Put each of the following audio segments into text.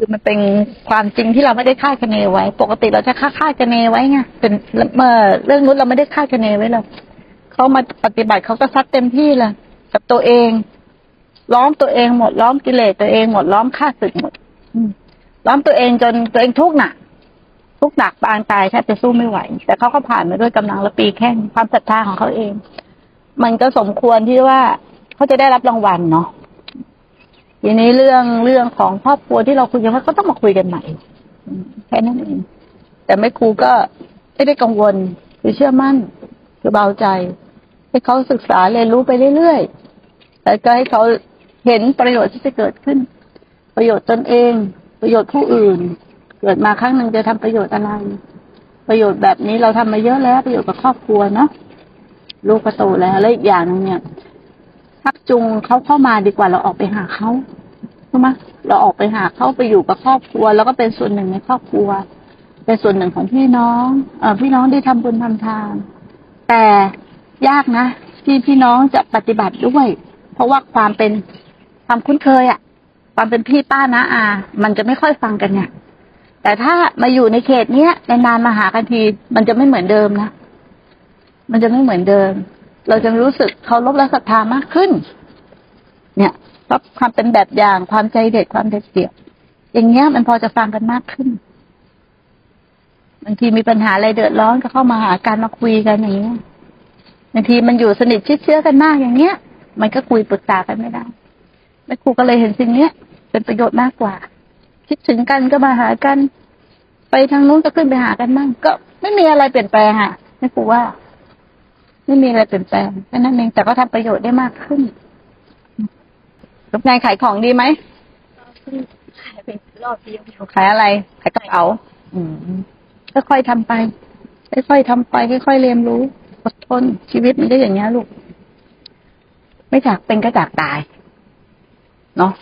คือมันเป็นความจริงที่เราไม่ได้คาดคะเนไว้ ปกติเราจะคาดคาดคะเนไว้ไงเป็นเมื่อเรื่องนู้นเราไม่ได้คาดคะเนไว้เลยเขามาปฏิบัติเขาก็ซัดเต็มที่เลยกับตัวเอง ล้อมตัวเองหมดล้อมกิเลสตัวเองหมดล้อมฆ่าศึกหมดล้อมตัวเองจนตัวเองทุกข์หนักทุกข์หนักปางตายแทบจะสู้ไม่ไหว แต่เขาก็ผ่านมาด้วยกำลังและปีแข้งความศรัทธาของเขาเอง มันก็สมควรที่ว่าเขาจะได้รับรางวัลเนาะ ทีนี้เรื่องเรื่องของครอบครัวที่เราคุยกันว่าก็ต้องมาคุยกันใหม่แค่นั้นเอง แต่แม่ครูก็ไม่ได้กังวลคือเชื่อมั่นคือเบาใจ ให้เขาศึกษาเรียนรู้ไปเรื่อยๆแต่ก็ให้เขาเห็นประโยชน์ที่จะเกิดขึ้น ประโยชน์ตนเอง ประโยชน์ผู้อื่น เกิดมาครั้งหนึ่งจะทำประโยชน์อะไร ประโยชน์แบบนี้เราทำมาเยอะแล้วประโยชน์กับครอบครัวเนาะลูกก็โตแล้วและอีกอย่างนึงเนี่ย ชักจูงเขาเข้ามาดีกว่าเราออกไปหาเขาใช่ไหมเราออกไปหาเขาไปอยู่กับครอบครัว แล้วก็เป็นส่วนหนึ่งในครอบครัว เป็นส่วนหนึ่งของพี่น้องเออพี่น้องได้ทำบุญทำทาน แต่ยากนะที่พี่น้องจะปฏิบัติด้วย เพราะว่าความเป็นความคุ้นเคยอะความเป็นพี่ป้านะอา มันจะไม่ค่อยฟังกันเนี่ยแต่ถ้ามาอยู่ในเขตเนี้ยนานๆมาหากันที มันจะไม่เหมือนเดิมนะ มันจะไม่เหมือนเดิม เราจะรู้สึกเคารพและศรัทธามากขึ้น เนี่ยเพราะความเป็นแบบอย่างความใจเด็ดความเด็ดเดี่ยวอย่างเงี้ยมันพอจะฟังกันมากขึ้นบางทีมีปัญหาอะไรเดือดร้อนก็เข้ามาหากันมาคุยกันอย่างเงี้ยบางทีมันอยู่สนิทชิดเชื้อกันมากอย่างเงี้ย มันก็คุยปรึกษากันไม่ได้แม่ครูก็เลยเห็นสิ่งเนี้ย เป็นประโยชน์มากกว่า คิดถึงกันก็มาหากัน ไปทางนู้นก็ขึ้นไปหากันมั่งก็ไม่มีอะไรเปลี่ยนแปลงอะแม่ครูว่า ไม่มีอะไรเปลี่ยนแปลงแค่นั้นเองแต่ก็ทำประโยชน์ได้มากขึ้นกับงานขายของดีไหมขายเป็นรอบเดียวเดียวขายอะไร ขายกระเป๋า อืมค่อยๆทำไปค่อยๆทำไปค่อยๆเรียนรู้อดทนชีวิตมันก็อย่างเงี้ยลูก ไม่จากเป็นก็จากตายเนาะ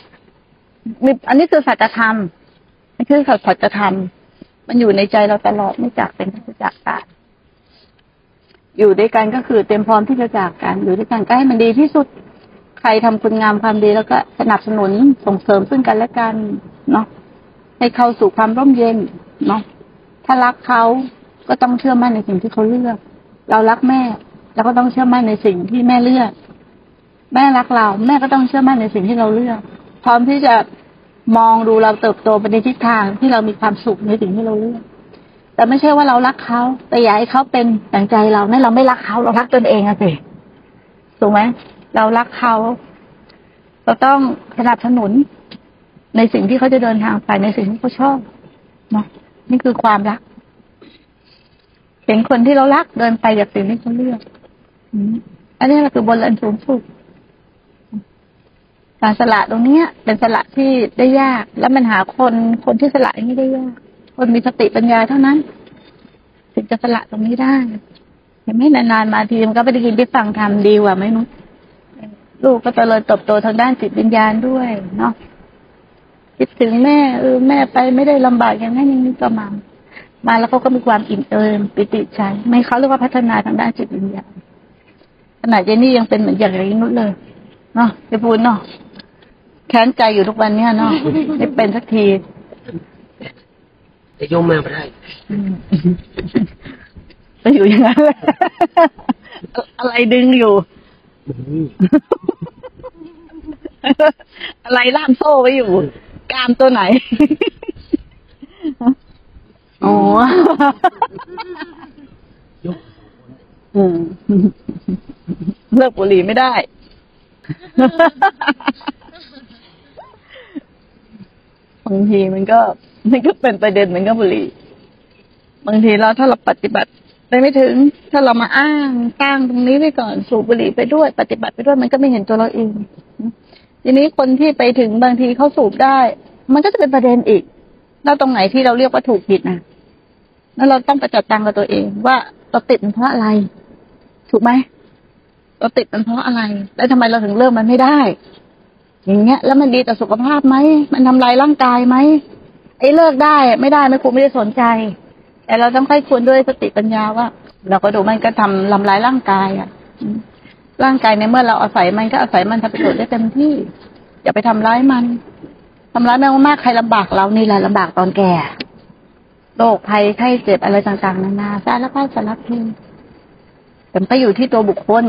มีอันนี้คือสัจธรรมนี่คือสัจธรรม มันอยู่ในใจเราตลอดไม่จากเป็นก็คือจากตาย อยู่ด้วยกันก็คือเต็มพร้อมที่จะจากกันอยู่ด้วยกันก็ให้มันดีที่สุดใครทำคุณงามความดีแล้วก็สนับสนุนส่งเสริมซึ่งกันและกันเนาะให้เข้าสู่ความร่มเย็นเนาะถ้ารักเขาก็ต้องเชื่อมั่นในสิ่งที่เขาเลือก เรารักแม่เราก็ต้องเชื่อมั่นในสิ่งที่แม่เลือก แม่รักเรา แม่ก็ต้องเชื่อมั่นในสิ่งที่เราเลือก พร้อมที่จะมองดูเราเติบโตไปในทิศทางที่เรามีความสุขในสิ่งที่เราเลือก แต่ไม่ใช่ว่าเรารักเขา แต่อยากให้เขาเป็นดังใจเราเนี่ยเราไม่รักเขาเรารักตนเองอะสิถูกไหมเรารักเขา เราต้องสนับสนุน ในสิ่งที่เขาจะเดินทางไปในสิ่งที่เขาชอบเนาะนี่คือความรัก เห็นคนที่เรารักเดินไปจากสิ่งที่เขาเลือกอันนี้คือบนอันสูงสุดการสละตรงเนี้ย เป็นสละที่ได้ยาก แล้วมันหาคนคนที่สละอย่างนี้ได้ยาก คนมีสติปัญญาเท่านั้น ถึงจะสละตรงนี้ได้เห็นไหมนานๆมาทีมันก็ไม่ได้กินได้ฟังทำดีกว่าไหมนุ๊กลูกก็เจริญเติบโตทางด้านจิตวิญญาณด้วยเนาะคิดถึงแม่เออแม่ไปไม่ได้ลำบากอย่างนั้นอย่างนี้ก็มามาแล้วเขาก็มีความอิ่มเอิมปิติใจไม่เขาเรียกว่าพัฒนาทางด้านจิตวิญญาณขนาดเจนี่ยังเป็นเหมือนอย่างนี้นุ๊กเลยเนาะจะพูดเนาะแค้นใจอยู่ทุกวันเนี้ยเนาะไม่เป็นสักที จะโยมมาไม่ได้ไปอยู่อย่างนั้นแหละอะไรดึงอยู่ อะไรล่ามโซ่ไว้อยู่กลามตัวไหนอ๋อโอืมเลิกบุหรี่ไม่ได้บางทีมันก็ มันก็เป็นประเด็นเหมือนกับบุหรี่บางทีเราถ้าเราปฏิบัติไปไม่ถึง ถ้าเรามาอ้างตั้งตรงนี้ไว้ก่อนสูบบุหรี่ไปด้วย ปฏิบัติไปด้วยมันก็ไม่เห็นตัวเราเองทีนี้คนที่ไปถึงบางทีเขาสูบได้ มันก็จะเป็นประเด็นอีก แล้วตรงไหนที่เราเรียกว่าถูกผิดนะแล้วเราต้องไปจัดตังกับตัวเอง ว่าเราติดมันเพราะอะไร ถูกไหมเราติดมันเพราะอะไร แล้วทำไมเราถึงเลิกมันไม่ได้ อย่างเงี้ย แล้วมันดีต่อสุขภาพไหมมันทำลายร่างกายไหม ไอ้เลิกได้ไม่ได้ไม่ครูไม่ได้สนใจ แต่เราต้องค่อยควรด้วยสติปัญญาว่า เราก็ดูมันก็ทำลำลายร่างกายอะร่างกายในเมื่อเราอาศัยมันก็อาศัยมันทำประโยชน์ได้เต็มที่ อย่าไปทำร้ายมันถทำร้ายแม่มากใครลำบากเรานี่แหละลำบากตอนแก่โรคภัยไข้เจ็บอะไรต่างๆนานาสารพัดสารพันแต่มันก็อยู่ที่ตัวบุคคล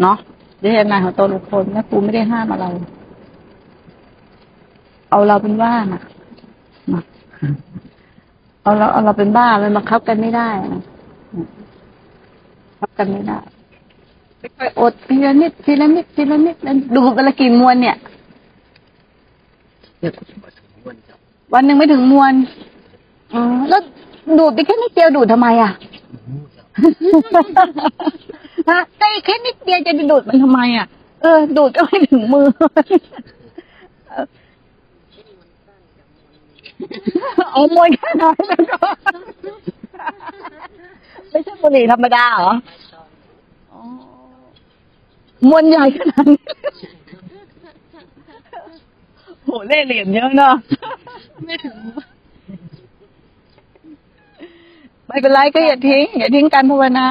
เนาะเรื่องงานของตัวบุคคลแม่ครูไม่ได้ห้ามอะไรเอาเราเป็นว่าน่ะ เอาเราเอาเราเป็นบ้ามันบังคับกันไม่ได้บังคับกันไม่ได้ค่อยอดทีละนิดทีละนิดทีละนิดดูเวลากี่มวนเนี่ยวันหนึ่งไม่ถึงมวนอ๋อแล้วดูดไปแค่นิดเดียวดูดทำไมอะฮะก็อีกแค่นิดเดียวจะไปดูดมันทำไมอะ เออ ดูดก็ไม่ถึงมือ เอามวยแค่น้อยแล้วก็ ไม่ใช่บุหรี่ธรรมดาเหรออ๋อมวนใหญ่ขนาดนี้โหเล่ห์เหลี่ยมเยอะเนาะไม่ถึง ไม่เป็นไรก็อย่าทิ้ง อย่าทิ้งการภาวนา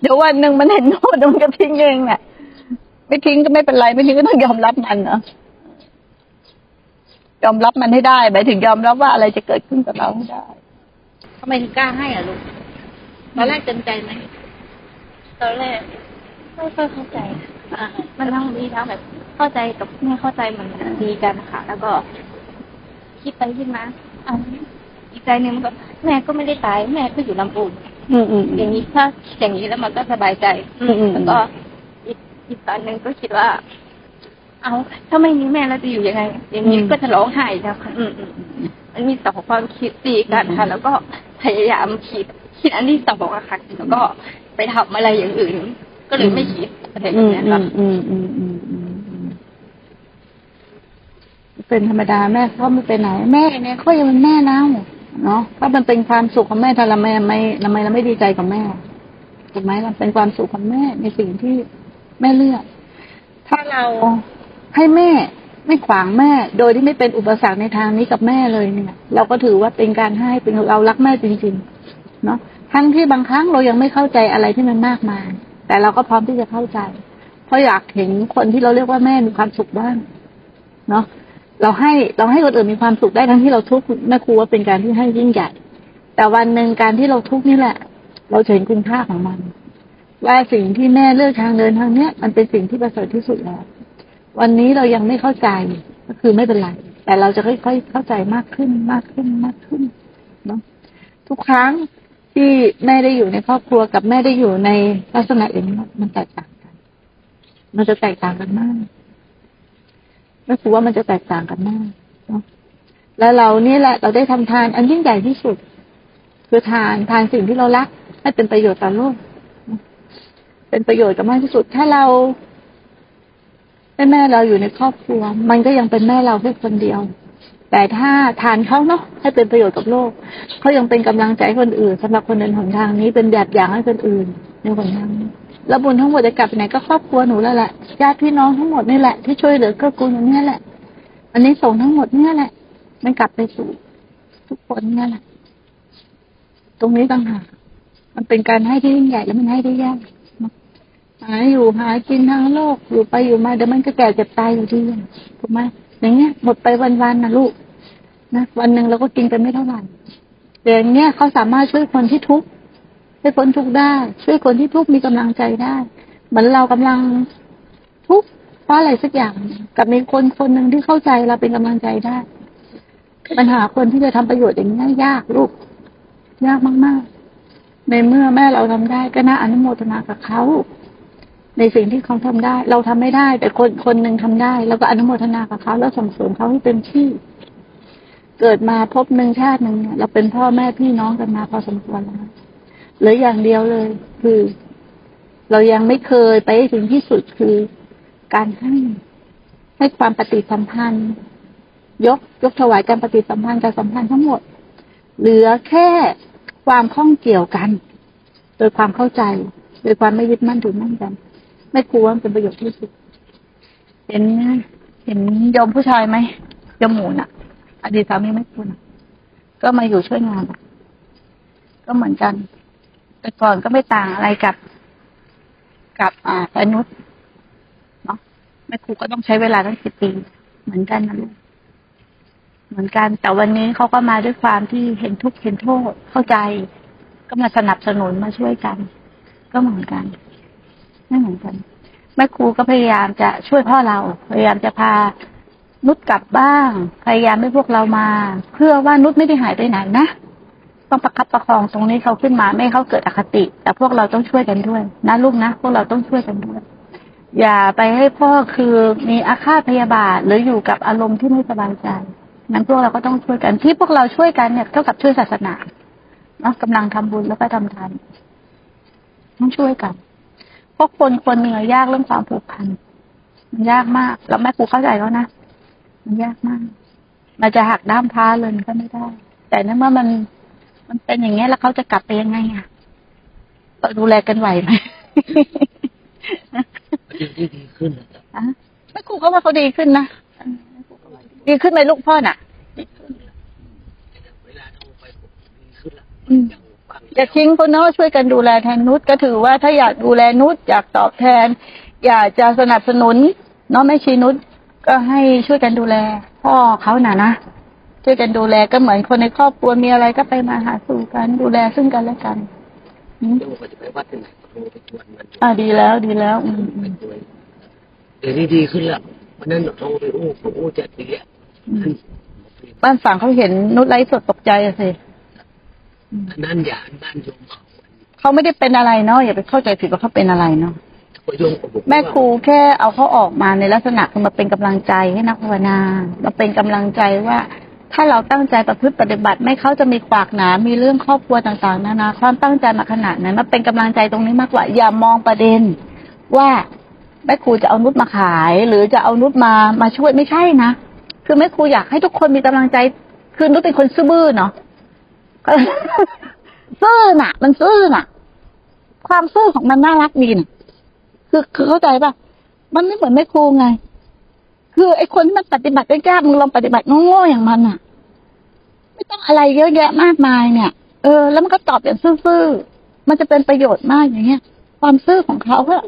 เดี๋ยววันหนึ่งมันเห็นโทษเดี๋ยวมันก็ทิ้งเองแหละไม่ทิ้งก็ไม่เป็นไร ไม่ทิ้งก็ต้องยอมรับมันเนาะ ยอมรับมันให้ได้หมายถึงยอมรับว่าอะไรจะเกิดขึ้นกับเราให้ได้ทำไมถึงกล้าให้อะลูกตอนแรกเต็มใจไหมตอนแรกไม่ค่อยเข้าใจอะมันทั้งมีทั้งแบบ เข้าใจกับไม่เข้าใจมันดีกันค่ะ แล้วก็ คิดไปคิดมาอะอีกใจหนึ่งมันก็แม่ก็ไม่ได้ตายแม่ก็อยู่ลำปูนอืมอืมอย่างนี้ถ้าอย่างนี้แล้วมันก็สบายใจอืมอืมแล้วก็อีกอีกตอนหนึ่งก็คิดว่า เอาถ้าไม่มีแม่เราจะอยู่ยังไง อย่างนี้ก็จะร้องไห้แล้วค่ะอืมอืมมันมีสองความคิดตีกันค่ะ แล้วก็พยายามคิด คิดอันที่สองอะค่ะแล้วก็ไปทำอะไรอย่างอื่น ก็เลยไม่คิดอะไรแบอืบมเนี้ยอืค่ะมอืมอืมอืมอืมอืมเป็นธรรมดาแม่เขาไม่ไปไหน แม่เนี่ยเขายังเป็นแม่เน่าเนาะถ้ามันเป็นความสุขของแม่ถ้าเราไม่ไม่ทำไมเราไม่ดีใจกับแม่ถูกไหมเราเป็นความสุขของแม่ในสิ่งที่แม่เลือก ถ้าเรา ให้แม่ไม่ขวางแม่ โดยที่ไม่เป็นอุปสรรคในทางนี้กับแม่เลยเนี่ย เราก็ถือว่าเป็นการให้เป็นเรารักแม่จริงๆ เนาะทั้งที่บางครั้งเรายังไม่เข้าใจอะไรที่มันมากมาย แต่เราก็พร้อมที่จะเข้าใจ เพราะอยากเห็นคนที่เราเรียกว่าแม่มีความสุขบ้าง เนาะเราให้เราให้คนอื่นมีความสุขได้ทั้งที่เราทุกข์แม่ครูว่าเป็นการที่ให้ยิ่งใหญ่ แต่วันหนึ่งการที่เราทุกข์นี่แหละ เราเห็นคุณค่าของมัน ว่าสิ่งที่แม่เลือกทางเดินทางเนี้ยมันเป็นสิ่งที่ประเสริฐที่สุดแล้ว วันนี้เรายังไม่เข้าใจก็คือไม่เป็นไร แต่เราจะค่อยๆเข้าใจมากขึ้นมากขึ้นมากขึ้นเนาะทุกครั้งที่แม่ได้อยู่ในครอบครัวกับแม่ได้อยู่ในลักษณะอย่างนี้มันแตกต่างกัน มันจะแตกต่างกันมากแม่ครูว่ามันจะแตกต่างกันมากเนาะแล้วเราเนี่ยแหละเราได้ทำทานอันยิ่งใหญ่ที่สุด คือทานทานสิ่งที่เรารักให้เป็นประโยชน์ต่อโลก เป็นประโยชน์กับมากที่สุด ถ้าเรา แม่เราอยู่ในครอบครัว มันก็ยังเป็นแม่เราแค่คนเดียว แต่ถ้าทานเขาเนาะให้เป็นประโยชน์กับโลกเขายังเป็นกำลังใจคนอื่นสำหรับคนเดินหนทางนี้เป็นแบบอย่างให้คนอื่นในหนทางนี้แล้วบุญทั้งหมดจะกลับไปไหนก็ครอบครัวหนูแล้วแหละญาติพี่น้องทั้งหมดนี่แหละที่ช่วยเหลือเกื้อกูลอย่างนี้แหละ อันนี้ส่งทั้งหมดเนี่ยแหละมันกลับไปสู่ทุกคนนี่แหละ ตรงนี้ต่างหากมันเป็นการให้ที่ยิ่งใหญ่แล้วมันให้ได้ยาก หาอยู่หากินทางโลกอยู่ไปอยู่มาเดี๋ยวมันก็แก่เจ็บตายอยู่ดีอะถูกไหมอย่างเงี้ยหมดไปวันๆนะลูกนะวันหนึ่งเราก็กินกันไม่เท่าไหร่แต่อย่างเงี้ยเขาสามารถช่วยคนที่ทุกข์ช่วยคนทุกข์ได้ ช่วยคนที่ทุกข์มีกำลังใจได้ เหมือนเรากำลังทุกข์เพราะอะไรสักอย่าง กับมีคนคนหนึ่งที่เข้าใจเราเป็นกำลังใจได้ปัญหาคนที่จะทำประโยชน์อย่างนี้ยยากลูกยากมากๆ ในเมื่อแม่เราทำได้ก็น่าอนุโมทนากับเขา ในสิ่งที่เขาทำได้ เราทำไม่ได้ แต่คนคนหนึ่งทำได้ แล้วก็อนุโมทนากับเขาแล้วส่งเสริมเขาให้เต็มที่ เกิดมาพบหนึ่งชาติหนึ่งเราเป็นพ่อแม่พี่น้องกันมาพอสมควรแล้วเหลืออย่างเดียวเลย คือ เรายังไม่เคยไปถึงที่สุดคือการให้ให้ความปฏิสัมพันธ์ ยกยกถวายการปฏิสัมพันธ์การสัมพันธ์ทั้งหมด เหลือแค่ความข้องเกี่ยวกัน โดยความเข้าใจ โดยความไม่ยึดมั่นถือมั่นกัน ไม่กลัวเป็นประโยชน์ที่สุด เห็นเห็นโยมผู้ชายไหมโยมหมูน่ะ อดีตสามีไม่คุณน่ะก็มาอยู่ช่วยงานนะก็เหมือนกัน แต่ก่อนก็ไม่ต่างอะไรกับ กับอ่าอนุษเนาะแม่ครูก็ต้องใช้เวลาตั้งสิบปี เหมือนกันนะลูกเหมือนกัน แต่วันนี้เขาก็มาด้วยความที่เห็นทุกข์เห็นโทษเข้าใจ ก็มาสนับสนุนมาช่วยกัน ก็เหมือนกัน ไม่เหมือนกันแม่ครูก็พยายามจะช่วยพ่อเรา พยายามจะพานุชกลับบ้าง พยายามให้พวกเรามา เพื่อว่านุชไม่ได้หายไปไหนนะต้องประคับประคองตรงนี้เขาขึ้นมาไม่เขาเกิดอคติ แต่พวกเราต้องช่วยกันด้วย นะลูกนะพวกเราต้องช่วยกันด้วย อย่าไปให้พ่อคือมีอาฆาตพยาบาทหรืออยู่กับอารมณ์ที่ไม่สบายใจนั้นพวกเราก็ต้องช่วยกันที่พวกเราช่วยกันเนี่ยเท่ากับช่วยศาสนาเนาะกำลังทำบุญแล้วก็ทำทานต้องช่วยกัน พราะคนคนหนึ่งอะยากเรื่องความผูกพัน มันยากมาก แล้วแม่ครูเข้าใจแล้วนะ มันยากมาก มันจะหักด้ามพร้าเลยมันก็ไม่ได้ แต่ในเมื่อมัน มันเป็นอย่างเงี้ยแล้วเขาจะกลับไปยังไงอะเราดูแลกันไหวไหมที่ที่ดีขึ้นนะจ๊ะอะแม่ครูก็ว่าเขาดีขึ้นนะเออแม่ครูก็ว่าดีขึ้นไหมลูกพ่อน่ะเวลาโทรไปผมดีขึ้นละ อืมอย่างฟังอย่าทิ้งคนเนาะช่วยกันดูแลแทนนุชก็ถือว่าถ้าอยากดูแลนุชอยากตอบแทน อยากจะสนับสนุนเนาะแม่ชีนุชก็ให้ช่วยกันดูแล พ่อเขาน่ะนะช่วยกันดูแลก็เหมือนคนในครอบครัวมีอะไรก็ไปมาหาสู่กันดูแลซึ่งกันและกันอืมโยมก็จะไปวัดที่ไหนก็โทรไปชวนมันอ่าดีแล้วดีแล้วอืมอืไปมด้วยเดี๋ยวนี้ดีขึ้นละวันนั้นโทรไปอู้ผมอู้เจ็ดปีอะอืมบ้านฝั่งเขาเห็นนุชไลฟ์สดตกใจอะสิ อันนั้นอย่าอันบ้านโยมเขาเขาไม่ได้เป็นอะไรเนาะอย่าไปเข้าใจผิดว่าเขาเป็นอะไรเนาะก็โยมก็บอกว่าแม่ครูแค่เอาเขาออกมาในลักษณะคือมาเป็นกำลังใจให้นักภาวนามาเป็นกำลังใจว่า ถ้าเราตั้งใจประพฤติปฏิบัติไม่เขาจะมีขวากหนามีเรื่องครอบครัวต่างๆนานาความตั้งใจมาขนาดนั้นมาเป็นกำลังใจตรงนี้มากกว่า อย่ามองประเด็น ว่าแม่ครูจะเอานุชมาขาย หรือจะเอานุชมามาช่วยไม่ใช่นะคือแม่ครูอยากให้ทุกคนมีกำลังใจคือนุชเป็นคนซื่อบื้อเนาะ ซื่อน่ะ มันซื่อน่ะ ความซื่อของมันน่ารักดีน่ะ คือคือเข้าใจป่ะ มันไม่เหมือนแม่ครูไง คือไอ้คนที่มันปฏิบัติได้ยากมึงลองปฏิบัติโง่ๆอย่างมันอะ ไม่ต้องอะไรเยอะแยะมากมายเนี่ย เออ แล้วมันก็ตอบอย่างซื่อๆ มันจะเป็นประโยชน์มากอย่างเงี้ย ความซื่อของเขาเพื่อ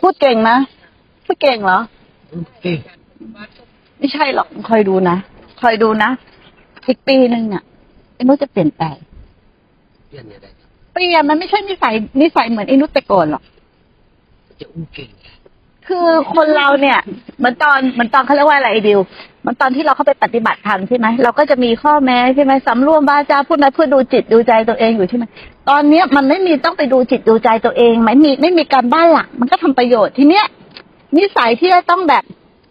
พูดเก่งนะพูดเก่งเหรอเอ๊ะ ไม่ใช่หรอกคอยดูนะคอยดูนะอีกปีหนึ่งเนี่ยไอ้นุชจะเปลี่ยนแปลงเปลี่ยนอะไรครับเปลี่ยนมันไม่ใช่นิสัยนิสัยเหมือนไอ้นุชแต่ก่อนหรอกจะอู้เก่งไงคือคนเราเนี่ยเหมือนตอนเหมือนตอนเขาเรียกว่าอะไรไอ้ดิวเหมือนตอนที่เราเข้าไปปฏิบัติธรรมใช่ไหมเราก็จะมีข้อแม้ใช่ไหมสำรวมบาจาพูดมาเพื่อดูจิตดูใจตัวเองอยู่ใช่ไหมตอนเนี้ยมันไม่มีต้องไปดูจิตดูใจตัวเองไม่มีไม่มีการบ้านหลักมันก็ทำประโยชน์ทีเนี้ยนิสัยที่จะต้องแบบ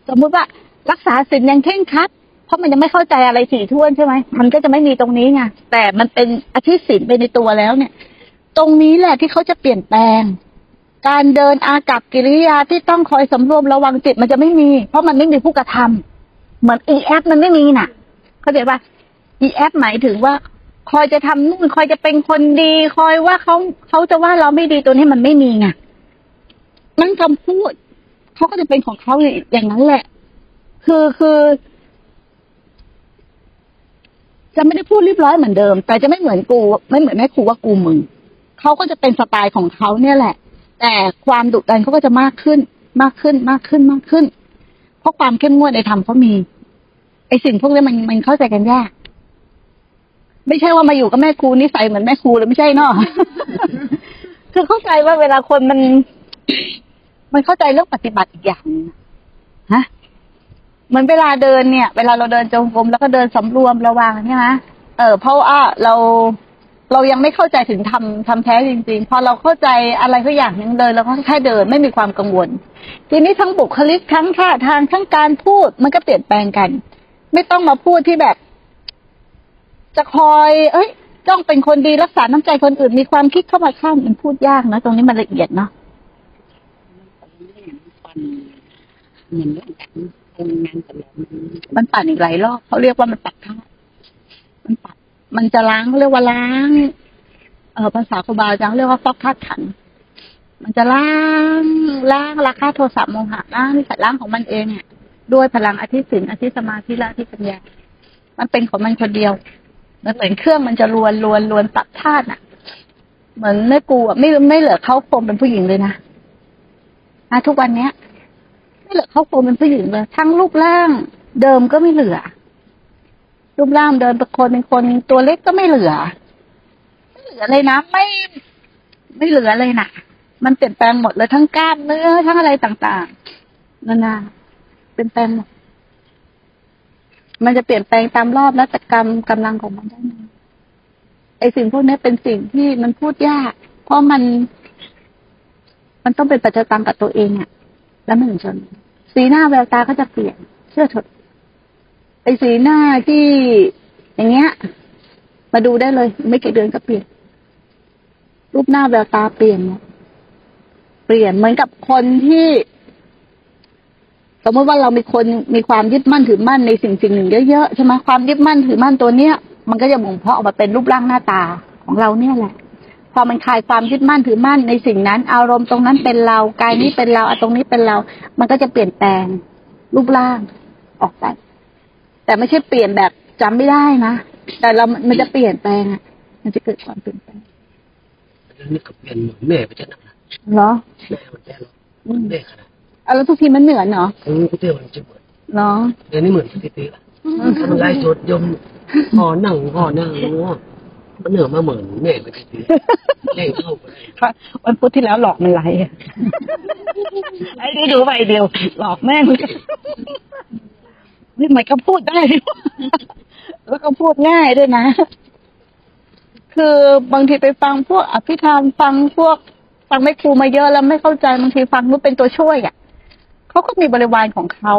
สมมุติว่ารักษาศีลยังเคร่งครัดเพราะมันยังไม่เข้าใจอะไรถี่ถ้วนใช่ไหมมันก็จะไม่มีตรงนี้ไงแต่มันเป็นอธิศีลไปในตัวแล้วเนี่ย ตรงนี้แหละที่เขาจะเปลี่ยนแปลง การเดินอากับกิริยาที่ต้องคอยสำรวมระวังจิตมันจะไม่มี เพราะมันไม่มีผู้กระทำเหมือนอีแอปมันไม่มีน่ะ เข้าใจปะอีแอปหมายถึงว่า คอยจะทำนู่นคอยจะเป็นคนดี คอยว่าเขาเขาจะว่าเราไม่ดีตัวนี้มันไม่มีไงนั่นคำพูด จะเป็นของเขาอย่างนั้นแหละ คือคือ จะไม่ได้พูดเรียบร้อยเหมือนเดิม แต่จะไม่เหมือนกู ไม่เหมือนแม่ครูว่ากูมึงเขาก็จะเป็นสไตล์ของเขาเนี่ยแหละ แต่ความดุดันเขาก็จะมากขึ้น มากขึ้นมากขึ้นมากขึ้น เพราะความเข้มงวดในธรรมเขามีไอสิ่งพวกนี้มันมันเข้าใจกันยาก ไม่ใช่ว่ามาอยู่กับแม่ครูนิสัยเหมือนแม่ครูเลยไม่ใช่เนาะคือเข้าใจว่าเวลาคนมัน มันเข้าใจเรื่องปฏิบัติอีกอย่างนะฮะเหมือนเวลาเดินเนี่ย เวลาเราเดินจงกรมแล้วก็เดินสำรวมระวังใช่ไหมเออเพราะว่าเราเรายังไม่เข้าใจถึงทำทำแท้จริงๆ พอเราเข้าใจอะไรก็อย่างหนึ่งเดินเราก็แค่เดินไม่มีความกังวล ทีนี้ทั้งบุคลิกทั้งท่าทางทั้งการพูดมันก็เปลี่ยนแปลงกัน ไม่ต้องมาพูดที่แบบ จะคอย เอ้ยต้องเป็นคนดีรักษาน้ำใจคนอื่นมีความคิดเข้ามาข้ามมันพูดยากนะตรงนี้มันละเอียดเนาะ เหมือนเรื่องการทำงานตลอดมันมันปั่นอีกหลายรอบเขาเรียกว่ามันปัดท่ามันปัด มันจะล้างเขาเรียกว่าล้าง เออภาษาครูบาอาจารย์เรียกว่าฟอกธาตุขันธ์มันจะล้างล้างราคาโทสะโมหะล้างนิสัยล้างของมันเองเนี่ยด้วยพลังอธิศินอธิสมาธิละอธิปัญญา มันเป็นของมันคนเดียวมันเหมือนเครื่องมันจะรวนรวนรวนปรับธาตุอะ เหมือนแม่กูอะไม่ไม่เหลือเขาคมเป็นผู้หญิงเลยนะนะทุกวันเนี้ย ไม่เหลือครอบครัวเป็นผู้หญิงเลยทั้งรูปร่างเดิมก็ไม่เหลือ รูปร่างเดินเป็นคนเป็นคนตัวเล็กก็ไม่เหลือ ไม่เหลือเลยนะไม่ ไม่เหลือเลยนะมันเปลี่ยนแปลงหมดเลยทั้งกล้ามเนื้อทั้งอะไรต่างๆนานาเปลี่ยนแปลงหมดมันจะเปลี่ยนแปลงตามรอบและแต่กรรมกำลังของมันได้ไหมไอสิ่งพวกนี้เป็นสิ่งที่มันพูดยาก เพราะมัน มันต้องเป็นปัจจตังกับตัวเองอะ แล้วมันถึงจะรู้สีหน้าแววตาก็จะเปลี่ยน เชื่อเถอะไอสีหน้าที่อย่างเงี้ย มาดูได้เลย ไม่กี่เดือนก็เปลี่ยน รูปหน้าแววตาเปลี่ยนเปลี่ยนเหมือนกับคนที่สมมติว่าเรามีคนมีความยึดมั่นถือมั่นในสิ่งสิ่งหนึ่งเยอะๆใช่ไหมความยึดมั่นถือมั่นตัวเนี้ย มันก็จะบ่งเพาะออกมาเป็นรูปร่างหน้าตาของเราเนี่ยแหละ พอมันคลายความยึดมั่นถือมั่นในสิ่งนั้น อารมณ์ตรงนั้นเป็นเรากายนี้เป็นเราอะตรงนี้เป็นเรา มันก็จะเปลี่ยนแปลงรูปร่างออกไป แต่ไม่ใช่เปลี่ยนแบบจำไม่ได้นะแต่เรา มันจะเปลี่ยนแปลงอะมันจะเกิดความเปลี่ยนแปลงแล้วนี่ก็เปลี่ยนเหมือนแม่ไปจะหนักนะเหรอแม่มันแย่หรอเหมือนแม่ขนาดเอาแล้วทุกทีมันเหมือนเนาะเออกูเตี้ยมันจะเหมือนเนาะเดี๋ยวนี้เหมือนปกติละถ้ามันไล่สดยมหอหนังหอหนัง มันเหนือมาเหมือนแม่ปกติเล่งเข้าไปวันพุธที่แล้วหลอกมันไรอะไอ้นี่ดูไปเดียว หลอกแม่งเลยนี่มันก็พูดได้ด้วยแล้วก็พูดง่ายด้วยนะ คือบางทีไปฟังพวกอภิธรรมฟังพวก ฟังแม่ครูมาเยอะแล้วไม่เข้าใจบางทีฟังนู้นเป็นตัวช่วยอะเขาก็มีบริวารของเขา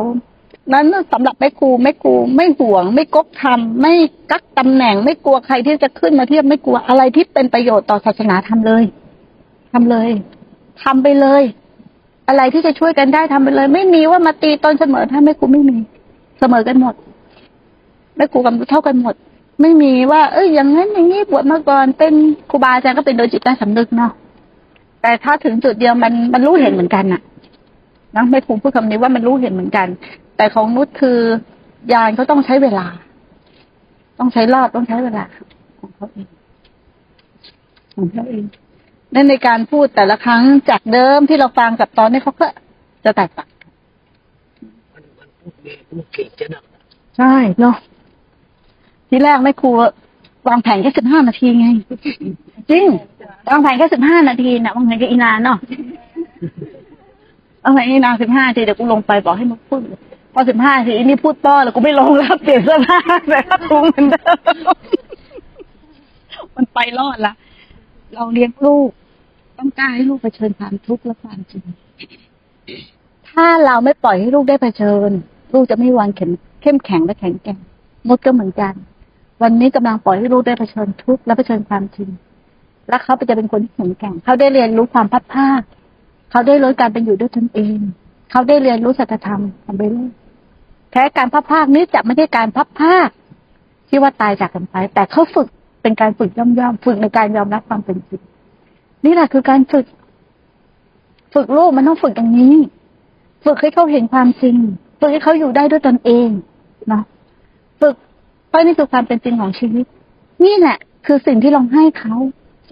นั้นสำหรับแม่ครูแม่ครูไม่ห่วง ไม่กกทำไม่กักตำแหน่ง ไม่กลัวใครที่จะขึ้นมาเทียบไม่กลัวอะไรที่เป็นประโยชน์ต่อศาสนาทำเลยทำเลยทำไปเลย อะไรที่จะช่วยกันได้ทำไปเลย ไม่มีว่ามาตีตนเสมอถ้าแม่ครูไม่มี เสมอกันหมดแม่ครูกับเท่ากันหมด ไม่มีว่า เอ้ยอย่างนั้นอย่างนี้บวชมาก่อน เป็นครูบาอาจารย์ก็เป็นโดยจิตใต้สำนึกเนาะแต่ถ้าถึงจุดเดียวมันมันรู้เห็นเหมือนกันน่ะนะแม่ครูพูดคำนี้ว่ามันรู้เห็นเหมือนกัน แต่ของนุชคือยานเขาต้องใช้เวลา ต้องใช้รอบต้องใช้เวลาของเขาเองของเขาเองนั่นในการพูดแต่ละครั้งจากเดิมที่เราฟังกับตอนนี้เขาก็จะแตกต่างมันมันพูดแม่พูดเก่งจะหนักใช่เนาะทีแรกแม่ครูวางแผนแค่สิบห้านาทีไง จริงวางแผนแค่สิบห้านาทีนะวางแผนแค่อีนานเนาะวางแผนอีนานสิบห้านาทีเดี๋ยวกูลงไปบอกให้มึงพูด พอสิบห้าทีนี่พูดต่อแล้วกูไม่ลงแล้วเปลี่ยนเสื้อผ้าแต่ก็ทุงเหมือนเดิมมันไปรอดละเราเลี้ยงลูก ต้องกล้าให้ลูกเผชิญความทุกข์และความจริง ถ้าเราไม่ปล่อยให้ลูกได้เผชิญ ลูกจะไม่วันเข้มเข้มแข็งและแข็งแกร่งมดก็เหมือนกัน วันนี้กำลังปล่อยให้ลูกได้เผชิญทุกข์และเผชิญความจริงและเขาจะเป็นคนที่แข็งแกร่ง เขาได้เรียนรู้ความพัดภาค เขาได้รู้การเป็นอยู่ด้วยตนเอง เขาได้เรียนรู้สัจธรรมของไปเรื่อย แค่การพับภาคนี้จะไม่ใช่การพับภาคที่ว่าตายจากกันไป แต่เขาฝึกเป็นการฝึกย่อมย่อมๆฝึกในการยอมรับความเป็นจริงนี่แหละคือการฝึก ฝึกลูกมันต้องฝึกอย่างนี้ ฝึกให้เขาเห็นความจริง ฝึกให้เขาอยู่ได้ด้วยตนเองเนาะฝึกเพราะนี่คือความเป็นจริงของชีวิต นี่แหละ คือสิ่งที่เราให้เขา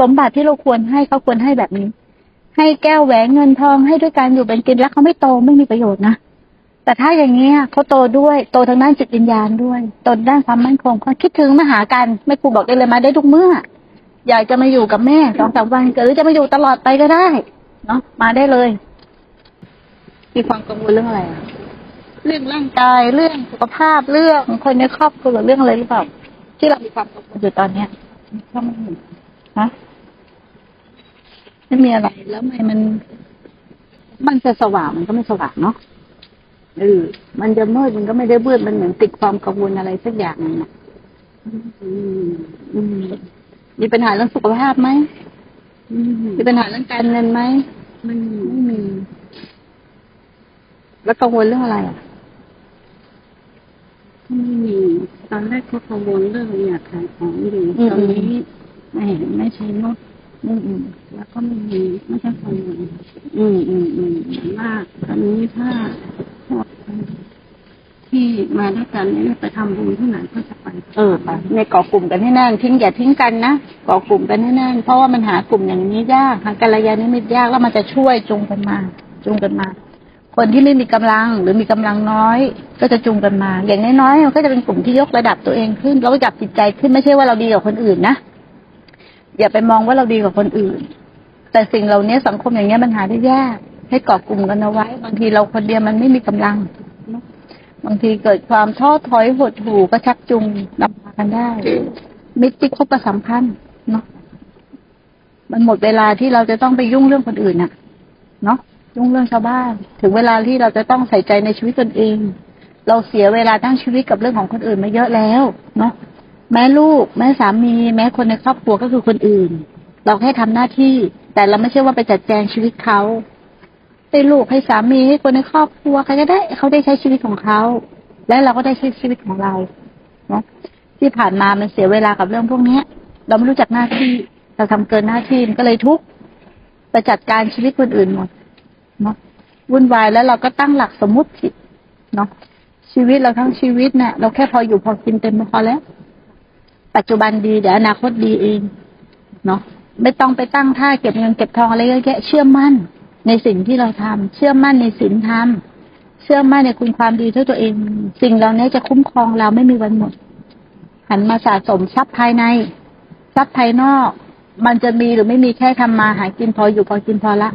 สมบัติที่เราควรให้เขาควรให้แบบนี้ ให้แก้วแหวนเงินทองให้ด้วยการอยู่เป็นกินแล้วเขาไม่โตไม่มีประโยชน์นะ แต่ถ้าอย่างเงี้เขาโตด้วยโตทางด้านจิตวิญญาณด้วยโตด้านความมั่นคงเขาคิดถึงมาหากันไม่ครูบอกได้เลยมาได้ทุกเมื่อ อยากจะมาอยู่กับแม่สองสามวันหรือจะมาอยู่ตลอดไปก็ได้เนาะมาได้เลย มีความกังวลเรื่องอะไรอะเรื่องร่างกายเรื่องสุขภาพเรื่องคนในครอบครัวเรื่องอะไรหรือเปล่าที่เรามีความกังวลอยู่ตอนเนี้ยก็ไม่มีฮะไม่มีอะไรแล้วทำไมมัน มันจะสว่างมันก็ไม่สว่างเนาะ เออมันจะมืดมันก็ไม่ได้มืดมันเหมือนติดความกังวลอะไรสักอย่างหนึงอะอืมอืมมีปัญหาเรื่องสุขภาพไหมมีปัญหาเรื่องการเงินไหมมันไม่มี แล้วกังวลเรื่องอะไรอะไม่มีตอนแรกก็กังวลเรื่องอยากขายของอยู่อืมตอนนี้ไม่เห็นไม่ใช้รถ อืมอืมแล้วก็ไม่มีไม่ใช่กังวลอืมอืมอืมมากตอนนี้ถ้าพวกที่มาด้วยกันเนี่ยไปทำบุญที่ไหนก็จะไป เออไปในเกาะกลุ่มกันให้แน่นทิ้งอย่าทิ้งกันนะเกาะกลุ่มกันให้แน่นเพราะว่ามันหากลุ่มอย่างนี้ยากหากัลยาณมิตรยากแล้วมันจะช่วยจูงกันมาจูงกันมา คนที่ไม่มีกำลังหรือมีกำลังน้อย ก็จะจูงกันมา อย่างน้อยๆมันก็จะเป็นกลุ่มที่ยกระดับตัวเองขึ้นแล้วก็จับจิตใจขึ้นไม่ใช่ว่าเราดีกว่าคนอื่นนะ อย่าไปมองว่าเราดีกว่าคนอื่น แต่สิ่งเหล่านี้สังคมอย่างเงี้ยมันหาได้ยาก ให้เกาะกลุ่มกันเอาไว้ บางทีเราคนเดียวมันไม่มีกำลังบางทีเกิดความท้อถอยหดหู่ก็ชักจูงนำพากันได้ มิตรที่คบประสัมพันธ์เนาะมันหมดเวลาที่เราจะต้องไปยุ่งเรื่องคนอื่นน่ะเนาะยุ่งเรื่องชาวบ้าน ถึงเวลาที่เราจะต้องใส่ใจในชีวิตตนเอง เราเสียเวลาทั้งชีวิตกับเรื่องของคนอื่นมาเยอะแล้ว เนาะ แม่ลูก แม่สามี แม้คนในครอบครัวก็คือคนอื่น เราแค่ทำหน้าที่ แต่เราไม่ใช่ว่าไปจัดแจงชีวิตเขาให้ลูกให้สามีให้คนในครอบครัวใครก็ได้เขาได้ใช้ชีวิตของเขา และเราก็ได้ใช้ชีวิตของเราเนาะที่ผ่านมามันเสียเวลากับเรื่องพวกเนี้ย เราไม่รู้จักหน้าที่ เราทำเกินหน้าที่มันก็เลยทุกข์ไปจัดการชีวิตคนอื่นหมดเนาะวุ่นวายแล้วเราก็ตั้งหลักสมมุติผิดเนาะชีวิตเราทั้งชีวิตเนี่ยเราแค่พออยู่พอกินเต็มพอแล้ว ปัจจุบันดีเดี๋ยวอนาคตดีเองเนาะไม่ต้องไปตั้งท่าเก็บเงินเก็บทองอะไรเยอะแยะเชื่อมั่น ในสิ่งที่เราทำเชื่อมั่นในศีลธรรมเชื่อมั่นในคุณความดีที่ตัวเอง สิ่งเหล่านี้จะคุ้มครองเราไม่มีวันหมด หันมาสะสมทรัพย์ภายใน ทรัพย์ภายนอก มันจะมีหรือไม่มีแค่ทำมาหากินพออยู่พอกินพอละ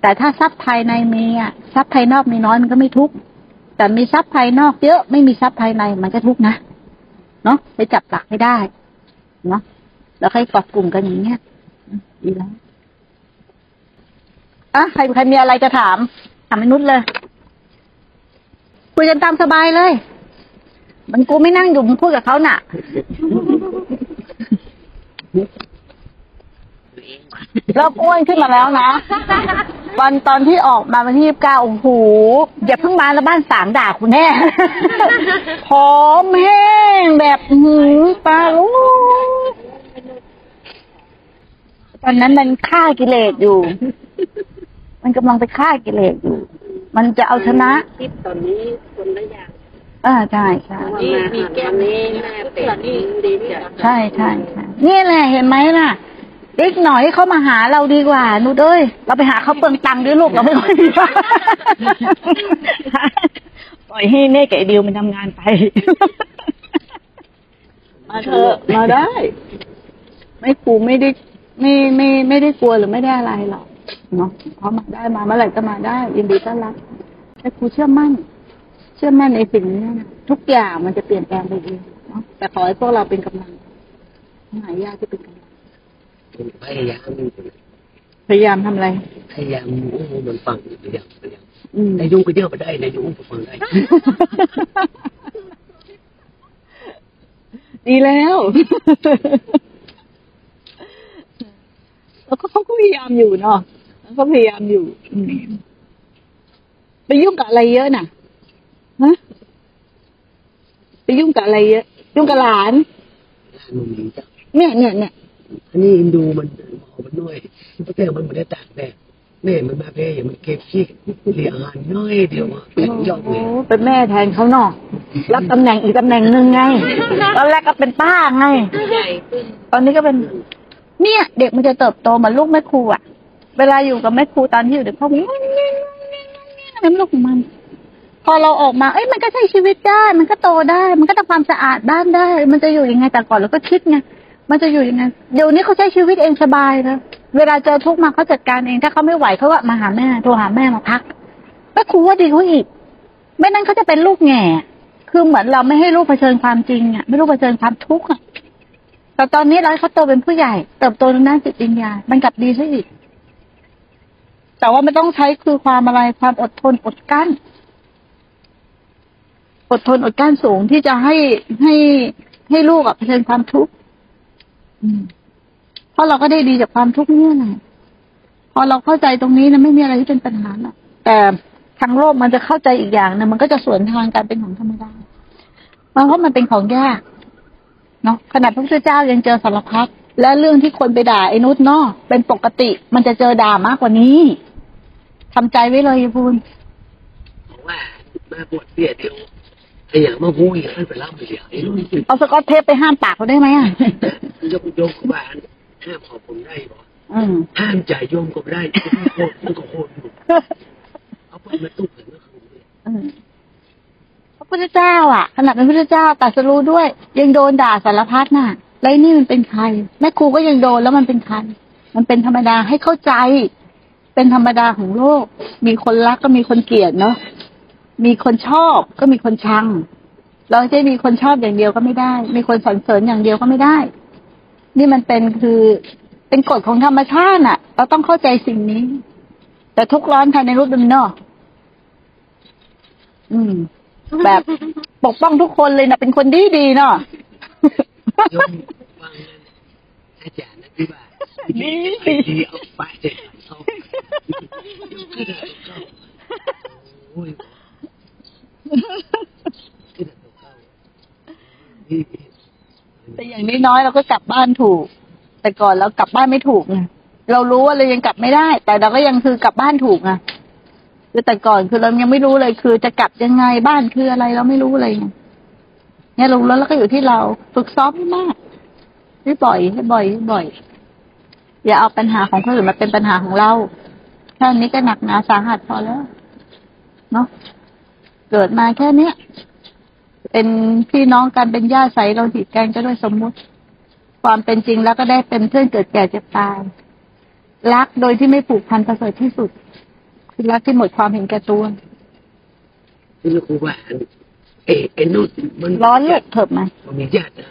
แต่ถ้าทรัพย์ภายในมีอะทรัพย์ภายนอกมีน้อยมันก็ไม่ทุกข์แต่มีทรัพย์ภายนอกเยอะไม่มีทรัพย์ภายในมันก็ทุกข์นะเนาะไปจับหลักให้ได้ เนาะแล้วค่อยเกาะกลุ่มกันอย่างเงี้ยดีแล้วอะใครใครมีอะไรจะถามถามมนุษย์เลยคุยกันตามสบายเลย มันกูไม่นั่งอยู่มึงพูดกับเขาน่ะ เริ่มอ้วนขึ้นมาแล้วนะวันตอนที่ออกมาวันที่ยี่สิบเก้าโอ้โหอย่าเพิ่งมาแล้วบ้านสามด่าคุณแน่ผอมแห้งแบบอื้อหือปลาลูกตอนนั้นมันฆ่ากิเลสอยู่ มันกำลังไปฆ่ากิเลสอยู่ มันจะเอาชนะคลิปตอนนี้คนละอย่างอ่าใช่ใช่นี่มีแก้มนี้แม่เป็นดีจัดใช่ใช่ใช่นี่แหละเห็นไหมน่ะ อีกหน่อยเขามาหาเราดีกว่านุดเอ้ยเราไปหาเขาเปลืองตังค์ด้วยลูกเราไม่ค่อยมีปล่อยให้เน่กับไอเดียวมันทำงานไป มาเถอะมาได้ ไม่ครูไม่ได้ไม่ไม่ไม่ได้กลัวหรือไม่ได้อะไรหรอกเนาะเพราะมาได้มาเมื่อไหร่ก็มาได้ยินดีต้อนรับแต่ครูเชื่อมั่น เชื่อมั่นในสิ่งนี้นะทุกอย่างมันจะเปลี่ยนแปลงไปเองเนาะแต่ขอให้พวกเราเป็นกำลังหายากที่เป็นกำลัง พยายามพยายามทำอะไร พยายามโอ้โหมันฟังพยายามพยายามอืมนายยุ่งก็เดียวไปได้นายยุ่งก็ฟังได้ ดีแล้ว แล้วก็เขาก็พยายามอยู่เนาะเขาก็พยายามอยู่อืมไปยุ่งกับอะไรเยอะน่ะฮะไปยุ่งกับอะไรเยอะ ยุ่งกับหลานมันมีจ้ะเนี่ยเนี่ยเนี่ย อันนี้อินดูมันหอมมันน้อยเพราะแต่มันไม่ได้ตากแดดแม่มันมาแพ้อย่างมันเก็บขี้เลี้ยงอาหารน้อยเดียวอะเป็นยอดเลยโอ้เป็นแม่แทนเขาเนาะรับตำแหน่งอีกตำแหน่งหนึ่งไงตอนแรกก็เป็นป้าไงใหญ่ขึ้นตอนนี้ก็เป็น เนี่ย เด็กมันจะเติบโตเหมือนลูกแม่ครูอะ เวลาอยู่กับแม่ครูตอนที่อยู่เด็กพ่อมันน้ำลูกของมันพอเราออกมา เอ้ย มันก็ใช้ชีวิตได้ มันก็โตได้ มันก็ทำความสะอาดบ้านได้ มันจะอยู่ยังไงแต่ก่อนเราก็คิดไง มันจะอยู่ยังไงเดี๋ยวนี้เขาใช้ชีวิตเองสบายแล้วเวลาเจอทุกข์มาเขาจัดการเอง ถ้าเขาไม่ไหวเขาก็มาหาแม่โทรหาแม่มาพักแม่ครูว่าดีเขาอีก ไม่นั้นเขาจะเป็นลูกแง่คือเหมือนเราไม่ให้ลูกเผชิญความจริงอะไม่รู้เผชิญความทุกข์อะแต่ตอนนี้เราให้เขาโตเป็นผู้ใหญ่ เติบโตทางด้านจิตวิญญาณมันกลับดีซะอีก แต่ว่าไม่ต้องใช้คือความอะไรความอดทนอดกั้น อดทนอดกั้นสูงที่จะให้ให้ให้ลูกอะเผชิญความทุกข์ เพราะเราก็ได้ดีจากความทุกข์เนี่ยแหละพอเราเข้าใจตรงนี้นะไม่มีอะไรที่เป็นปัญหาหรอกแต่ทางโลกมันจะเข้าใจอีกอย่างนะมันก็จะสวนทางการเป็นของธรรมดาเพราะมันเป็นของยากเนาะขนาดพระพุทธเจ้ายังเจอสารพัดและเรื่องที่คนไปด่าไอ้นุชเนาะเป็นปกติ มันจะเจอด่ามากกว่านี้ทำใจไว้เลยยายพูนเพราะว่ามาปวดเปียเดียว ไอ้อย่างมาพูดอีกให้ไปเล่าไปเดี๋ยวไอ้ลูกเอาสกอตเทปไปห้ามปากเขาได้ไหมอะ ยกยกกบาลห้ามขอผมได้บ่อืมห้ามจ่ายโยมก็ได้โคตรมันก็โคตรอยู่คนมาตุกเลยเมื่อคืนเนี่ยเออพระพุทธเจ้า อะขนาดเป็นพระพุทธเจ้าตรัสรู้ด้วย ยังโดนด่าสารพัดน่ะแล้วไอ้นี่มันเป็นใครแม่ครูก็ยังโดนแล้วมันเป็นใครมันเป็นธรรมดาให้เข้าใจ เป็นธรรมดาของโลก มีคนรักก็มีคนเกลียดเนาะ มีคนชอบก็มีคนชัง เราจะมีคนชอบอย่างเดียวก็ไม่ได้ มีคนสรรเสริญอย่างเดียวก็ไม่ได้ นี่มันเป็นคือเป็นกฎของธรรมชาติน่ะเราต้องเข้าใจสิ่งนี้ แต่ทุกข์ร้อนภายในรูปดมิโนอืม แบบปกป้องทุกคนเลยนะเป็นคนดีดีๆเนาะโยมฟังนะอาจารย์นะที่ว่าดีดีเอาไปเด็ดเขาขึ้นเขาโอ้ยขึ้นเขานี่ แต่อย่างน้อยๆเราก็กลับบ้านถูก แต่ก่อนเรากลับบ้านไม่ถูกไงเรารู้ว่าเรายังกลับไม่ได้ แต่เราก็ยังคือกลับบ้านถูกไงคือแต่ก่อนคือเรายังไม่รู้เลยคือ จะกลับยังไงบ้านคืออะไรเราไม่รู้เลยไงเนี่ยรู้แล้วแล้วก็อยู่ที่เราฝึกซ้อมให้มากให้บ่อยให้บ่อยให้บ่อย อย่าเอาปัญหาของคนอื่นมาเป็นปัญหาของเราแค่นี้ก็หนักหนาสาหัสพอแล้ว เนาะ เกิดมาแค่เนี้ยเป็นพี่น้องกันเป็นญาติใสเราถิดกันก็ด้วยสมมุติ ความเป็นจริงแล้วก็ได้เป็นเพื่อนเกิดแก่เจ็บตาย รักโดยที่ไม่ผูกพันประเสริฐที่สุด คือรักที่หมดความเห็นแก่ตัวที่ลูกว่าเอ๋ไอ้นุ่นมันร้อนลูกเถิบมามันมีญาตินะ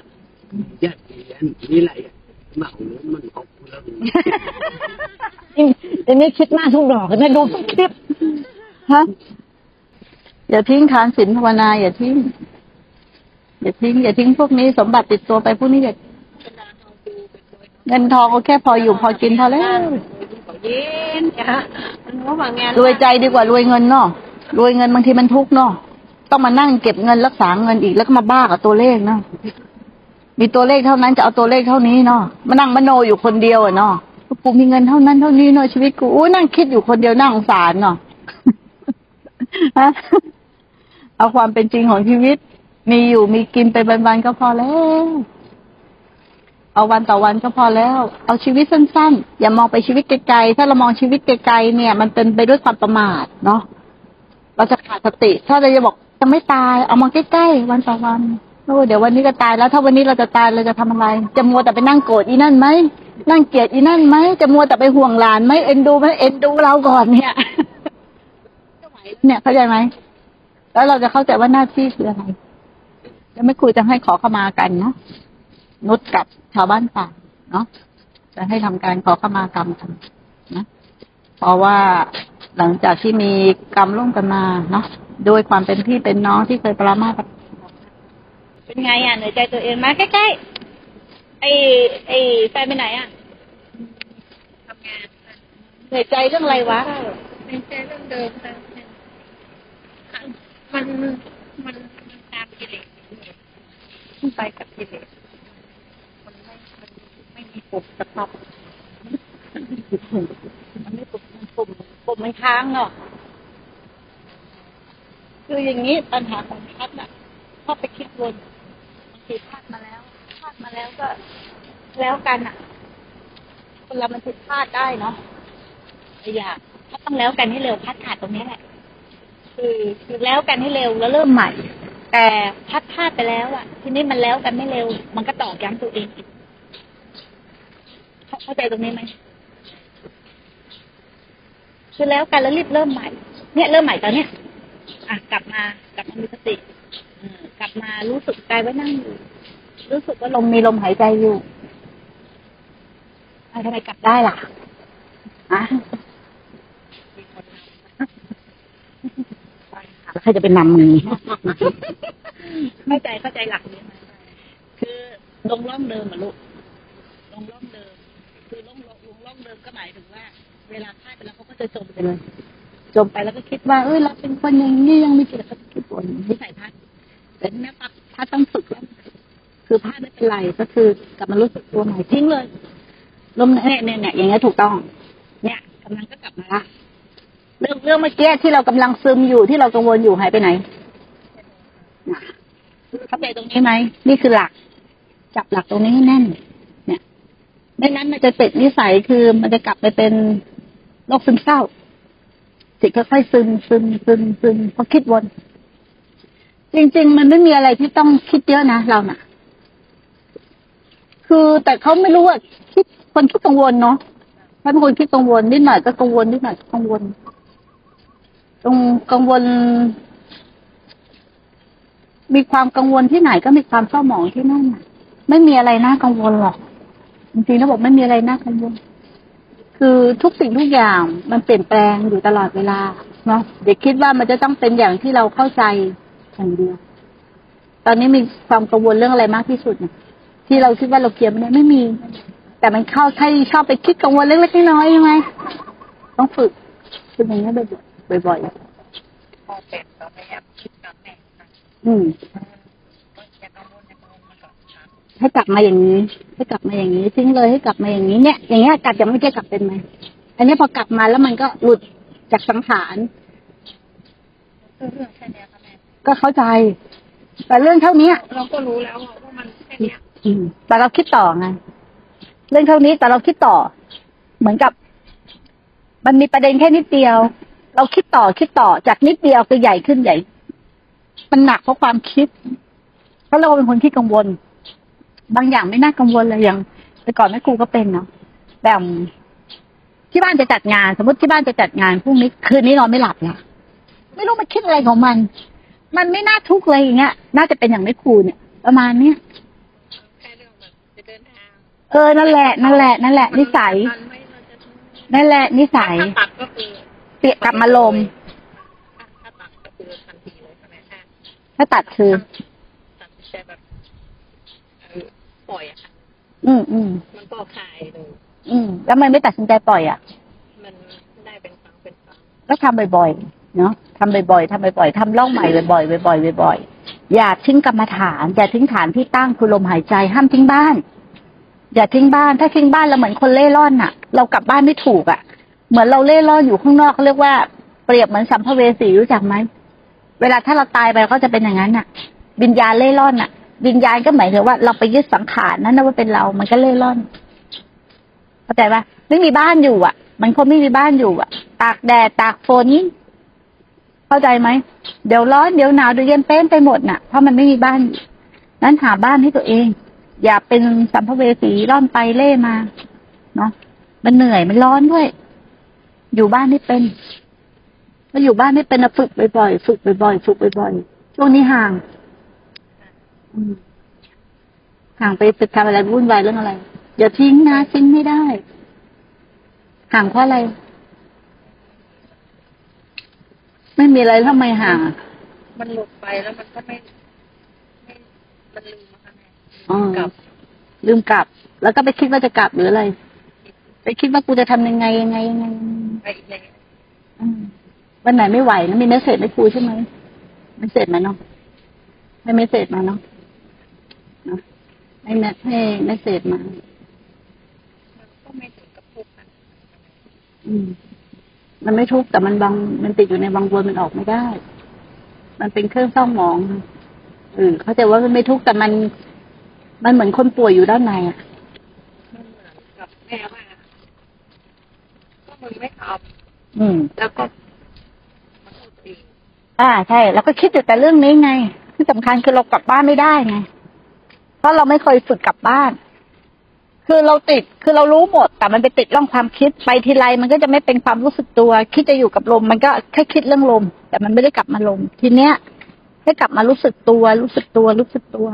ญาติอันนี้แหละเหมามันออกแล้วอันนี้คิดมากทุกดอกนะดูทุกคลิปฮะ อย่าทิ้งทานศีลภาวนาอย่าทิ้ง อย่าทิ้ง อย่าทิ้งพวกนี้สมบัติติดตัวไปพวกนี้อย่าเงินทองก็แค่พออยู่พอกินพอแล้วเย็นจ้ะมันว่าว่างานรวยใจดีกว่ารวยเงินเนาะรวยเงินบางทีมันทุกเนาะต้องมานั่งเก็บเงินรักษาเงินอีกแล้วก็มาบ้ากับตัวเลขเนาะมีตัวเลขเท่านั้นจะเอาตัวเลขเท่านี้เนาะมานั่งมโนอยู่คนเดียวอะเนาะกูมีเงินเท่านั้นเท่านี้เนาะชีวิตกูอู้นั่งคิดอยู่คนเดียวน่าสงสารเนาะฮะ เอาความเป็นจริงของชีวิต มีอยู่มีกินไปวันๆก็พอแล้ว เอาวันต่อวันก็พอแล้ว เอาชีวิตสั้น ๆ อย่ามองไปชีวิตไกลๆถ้าเรามองชีวิตไกลๆเนี่ย มันเป็นไปด้วยความประมาทเนาะเราจะขาดสติ ถ้าเราจะบอกจะไม่ตาย เอามองใกล้ๆวันต่อวันโอ้เดี๋ยววันนี้ก็ตายแล้ว ถ้าวันนี้เราจะตายเราจะทำอะไร จะมัวแต่ไปนั่งโกรธอีนั่นไหมนั่งเกลียดอีนั่นไหมจะมัวแต่ไปห่วงหลานไหมเอ็นดูไหมเอ็นดูเราก่อนเนี่ยเนี่ยเข้าใจไหม แล้วเราจะเข้าใจว่าหน้าที่คืออะไรจะไม่คุยจะให้ขอเข้ามากันเนาะนุชกับชาวบ้านป่าเนาะจะให้ทำการขอขมากรรมกันนะเพราะว่าหลังจากที่มีกรรมร่วมกันมาเนาะโดยความเป็นพี่เป็นน้องที่เคยปรามาสเป็นไงอะเหนื่อยใจตัวเองมาใกล้ๆไอ้ไอ้แฟนไปไหนอะทำงานเหนื่อยใจเรื่องอะไรวะเป็นแค่เรื่องเดิมค่ะ มันมันมันตามกิเลสมันไปกับกิเลสมันไม่มันไม่มีปุ่มสต็อปมันไม่ปุ่มมันปุ่มปุ่มมันค้างเนาะคืออย่างนี้ปัญหาของพัดอะชอไปคิดวนบางทีพลาดมาแล้วพลาดมาแล้วก็แล้วกันอะคนเรามันผิดพลาดได้เนาะอย่าก็ต้องแล้วกันให้เร็วพัดขาดตรงนี้แหละ คือคือแล้วกันให้เร็วแล้วเริ่มใหม่ แต่พัดพลาดไปแล้วอะ ทีนี้มันแล้วกันไม่เร็ว มันก็ตอกย้ำตัวเองเข้าใจตรงนี้ไหมคือแล้วกันแล้วรีบเริ่มใหม่ เนี่ยเริ่มใหม่ตอนเนี้ยอะกลับมากลับมามีสติกลับมารู้สึกกายว่านั่งอยู่รู้สึกว่าลมมีลมหายใจอยู่อะทำไมกลับได้ล่ะอะ แล้วใครจะเป็นนำมือเข้าใจเข้าใจหลักนี้ไหมคือลงร่องเดิมอะลูกลงร่องเดิม คือลงลงลงร่องเดิมก็หมายถึงว่า เวลาพลาดไปแล้วเขาก็จะจมไปเลยจมไปแล้วก็คิดว่า เอ้ยเราเป็นคนอย่างนี้ยังไม่คิดแล้วก็คิดวนนิสัยพลาดแต่เนี่ยปั๊บถ้าต้องฝึกแล้วคือพลาดไม่เป็นไรก็คือกลับมารู้สึกตัวใหม่ทิ้งเลยลมเนี่ยเนี่ยเนี่ยอย่างเงี้ยถูกต้อง เนี่ยกำลังก็กลับมาละ เรื่องเรื่องเมื่อกี้ที่เรากำลังซึมอยู่ที่เรากังวลอยู่หายไปไหนเข้าใจตรงนี้ไหมนี่คือหลัก จับหลักตรงนี้ให้แน่น เนี่ยไม่นั้นมันจะติดนิสัยคือมันจะกลับไปเป็นโรคซึมเศร้าจิตค่อยๆซึมซึมซึมซึมเพอคิดวนจริง ๆ มันไม่มีอะไรที่ต้องคิดเยอะนะเราน่ะ คือแต่เขาไม่รู้ว่าคิดคนคิดกังวลเนาะถ้าเป็นคนคิดกังวลนิดหน่อยก็กังวลนิดหน่อยกังวล ตรงกังวล มีความกังวลที่ไหนก็มีความเศร้าหมองที่นั่นน่ะ ไม่มีอะไรน่ากังวลหรอกจริงๆแล้วบอกไม่มีอะไรน่ากังวล คือทุกสิ่งทุกอย่างมันเปลี่ยนแปลงอยู่ตลอดเวลาเนาะเด็กคิดว่ามันจะต้องเป็นอย่างที่เราเข้าใจอย่างเดียว ตอนนี้มีความกังวลเรื่องอะไรมากที่สุดเนี่ยที่เราคิดว่าเราเคลียร์ไม่ได้ไม่มี แต่มันเข้าใช่ชอบไปคิดกังวลเล็กๆน้อยๆใช่ไหมต้องฝึกฝึกอย่างนี้บ่อย บ่อยพอเป็นเราพยายามคิดกับแม่ค่ะๆอืมก็จะกังวลจะกังวลมาก่อนค่ะให้กลับมาอย่างนี้ ให้กลับมาอย่างนี้ทิ้งเลยให้กลับมาอย่างนี้เนี่ย อย่างเงี้ยกลับยังไม่ได้กลับเป็นไหมอันนี้พอกลับมาแล้วมันก็หลุดจากสังขารคือเรื่องแค่เนี้ยค่ะแม่ก็เข้าใจ แต่เรื่องเท่านี้เราก็รู้แล้วว่ามันแค่เนี้ยอืมแต่เราคิดต่อไงเรื่องเท่านี้แต่เราคิดต่อ เหมือนกับ มันมีประเด็นแค่นิดเดียว เราคิดต่อคิดต่อจากนิดเดียวคือใหญ่ขึ้นใหญ่ มันหนักเพราะความคิด เพราะเราเป็นคนที่กังวล บางอย่างไม่น่ากังวลเลยอย่างแต่ก่อนแม่ครูก็เป็นเนาะแบบที่บ้านจะจัดงาน สมมติที่บ้านจะจัดงานพรุ่งนี้คืนนี้นอนไม่หลับเนี่ยไม่รู้มันคิดอะไรของมัน มันไม่น่าทุกข์เลยอย่างเงี้ย น่าจะเป็นอย่างแม่ครูเนี่ย ประมาณเนี้ยแค่เรื่องแบบจะเดินทางเออนั่นแหละนั่นแหละนั่นแหละนิสัยมันไม่เราจะนั่นแหละนิสัยถ้าตั ดก็คือเสียกลับมาลม ถ้าตัดก็คือทันทีเลยใช่ไหมคะถ้าตัดคือ ตัดสินใจแบบเออปล่อยอะค่ะ อืมอืมมันก็คลายเลย อืมแล้วมันไม่ตัดสินใจปล่อยอะ มันได้เป็นครั้งเป็นครั้งก็ทำบ่อยๆ เนาะทำบ่อยๆทำบ่อยๆทำเล่าใหม่บ่อยๆ บ่อยๆ บ่อยๆ อย่าทิ้งกรรมฐาน อย่าทิ้งฐานที่ตั้งคือลมหายใจ ห้ามทิ้งบ้าน อย่าทิ้งบ้าน ถ้าทิ้งบ้านเราเหมือนคนเล่ร่อนน่ะเรากลับบ้านไม่ถูกอะ เหมือนเราเล่ร่อนอยู่ข้างนอกเขาเรียกว่าเปรียบเหมือนสัมภเวสีรู้จักไหมเวลาถ้าเราตายไปเราก็จะเป็นอย่างนั้นน่ะ วิญญาณเล่ร่อนน่ะ วิญญาณก็หมายถึงว่า เราไปยึดสังขารนั้นนะว่าเป็นเรา มันก็เล่ร่อนเข้าใจปะไม่มีบ้านอยู่ อะ มันคนไม่มีบ้านอยู่อะ ตากแดดตากฝนเข้าใจไหมเดี๋ยวร้อนเดี๋ยวหนาวเดี๋ยวเย็นเป็นไปหมดน่ะเพราะมันไม่มีบ้านนั้นหาบ้านให้ตัวเอง อย่าเป็นสัมภเวสีร่อนไปเล่มาเนาะมันเหนื่อยมันร้อนด้วย อยู่บ้านไม่เป็นมาอยู่บ้านไม่เป็นนะฝึกบ่อยๆฝึกบ่อยๆฝึกบ่อยๆช่วงนี้ห่างอืมห่างไปไปทำอะไรวุ่นวายเรื่องอะไรอย่าทิ้งนะทิ้งไม่ได้ ห่างเพราะอะไร ไม่มีอะไรทำไมห่างอะมันหลุดไปแล้วมันก็ไม่ไม่มันลืมนะคะแม่อ๋อกลับ ลืมกลับ แล้วก็ไปคิดว่าจะกลับหรืออะไร ไปคิดว่ากูจะทำยังไงยังไงยังไงไปอีกอย่างอืมวันไหนไม่ไหวนะมี message ไม่ครูใช่ไหม message มาเนาะให้ message มาเนาะเนาะให้ mess ให้ message มามันก็ไม่ถึงกับทุกข์นะอืม มันไม่ทุกข์แต่มันบางมันติดอยู่ในบางวนมันออกไม่ได้ มันเป็นเครื่องเศร้าหมองเออเข้าใจว่ามันไม่ทุกข์แต่มัน มันเหมือนคนป่วยอยู่ด้านในอะมันเหมือนกับแม่ว่า ก็มึงไม่ทอืมำแล้วก็มันโทษตัวเองอ่าใช่แล้วก็คิดอยู่แต่เรื่องนี้ไง ที่สำคัญคือเรากลับบ้านไม่ได้ไงเพราะเราไม่เคยฝึกกลับบ้าน คือเราติดคือเรารู้หมด แต่มันไปติดเรื่องความคิดไปทีไรมันก็จะไม่เป็นความรู้สึกตัว คิดจะอยู่กับลม มันก็แค่คิดเรื่องลม แต่มันไม่ได้กลับมาลม ทีเนี้ยให้กลับมารู้สึกตัว รู้สึกตัว รู้สึกตัว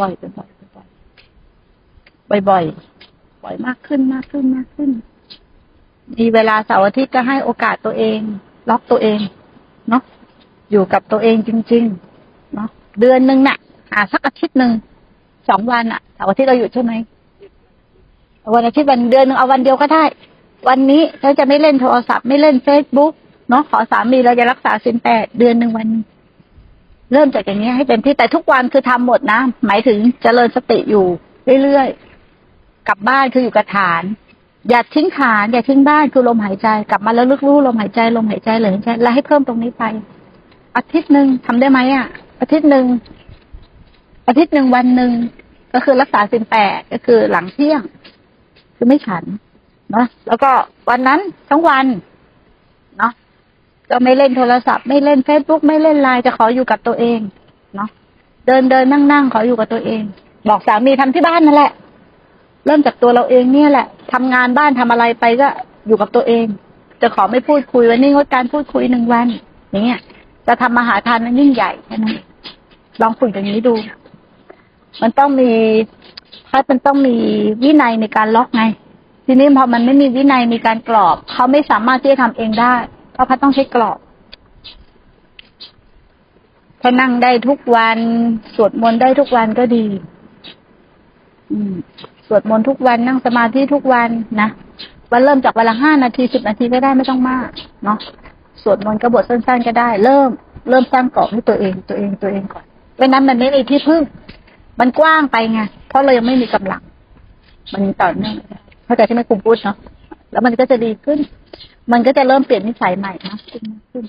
บ่อยๆบ่อยๆบ่อยๆบ่อยๆบ่อยมากขึ้นมากขึ้นมากขึ้น มีเวลาเสาร์อาทิตย์ก็ให้โอกาสตัวเอง ล็อกตัวเอง เนาะอยู่กับตัวเองจริง ๆ เนาะเดือนหนึ่งน่ะหาสักอาทิตย์หนึ่งสองวันอะเสาร์อาทิตย์เราหยุดใช่ไหมวันอาทิตย์วันเดือนหนึ่งเอาวันเดียวก็ได้ วันนี้ฉันจะไม่เล่นโทรศัพท์ไม่เล่นเฟซบุ๊กเนาะขอสามีเราจะรักษาศีลแปดเดือนหนึ่งวัน เริ่มจากอย่างนี้ให้เป็นที่แต่ทุกวันคือทำหมดนะ หมายถึงเจริญสติอยู่เรื่อยๆกลับบ้านคืออยู่กับฐาน อย่าทิ้งฐาน อย่าทิ้งบ้านคือลมหายใจกลับมาแล้วระลึกรู้ลมหายใจลมหายใจเลยหายใจแล้วให้เพิ่มตรงนี้ไป อาทิตย์หนึ่งทำได้ไหมอะ อาทิตย์หนึ่งอาทิตย์หนึ่งวันหนึ่งก็คือรักษาสินแปดก็คือหลังเที่ยง คือไม่ฉันเนาะแล้วก็วันนั้นทั้งวันเนาะก็ไม่เล่นโทรศัพท์ไม่เล่นเฟซบุ๊กไม่เล่นไลน์จะขออยู่กับตัวเอง เนาะเดินเดินนั่งนั่งขออยู่กับตัวเอง บอกสามีทำที่บ้านนั่นแหละ เริ่มจากตัวเราเองเนี่ยแหละทำงานบ้านทำอะไรไปก็อยู่กับตัวเอง จะขอไม่พูดคุยวันนี้งดการพูดคุยหนึ่งวัน อย่างเงี้ยจะทำอาหาทานนั้นยิ่งใหญ่แค่นั้นลองฝึกอย่างนี้ดู มันต้องมีพัดมันต้องมีวินัยในการล็อกไง ทีนี้พอมันไม่มีวินัยมีการกรอบ เขาไม่สามารถที่จะทำเองได้เพราะพัดต้องใช้กรอบถ้านั่งได้ทุกวัน สวดมนต์ได้ทุกวันก็ดี อืม วดมนต์ทุกวันนั่งสมาธิทุกวันนะวันเริ่มจากวันละห้านาทีสิบนาทีก็ได้ไม่ต้องมากเนาะสวดมนต์ก็บทสั้นๆก็ได้ เริ่มเริ่มสร้างเกรอบให้ตัวเองตัวเองตัวเองก่อนไม่นั้นมันไม่มีที่พึ่ง มันกว้างไปไงเพราะเรายังไม่มีกำลัง มันต่อเนื่องเข้าใจที่แม่ครูพูดเนาะแล้วมันก็จะดีขึ้น มันก็จะเริ่มเปลี่ยนนิสัยใหม่มากขึ้นขึ้น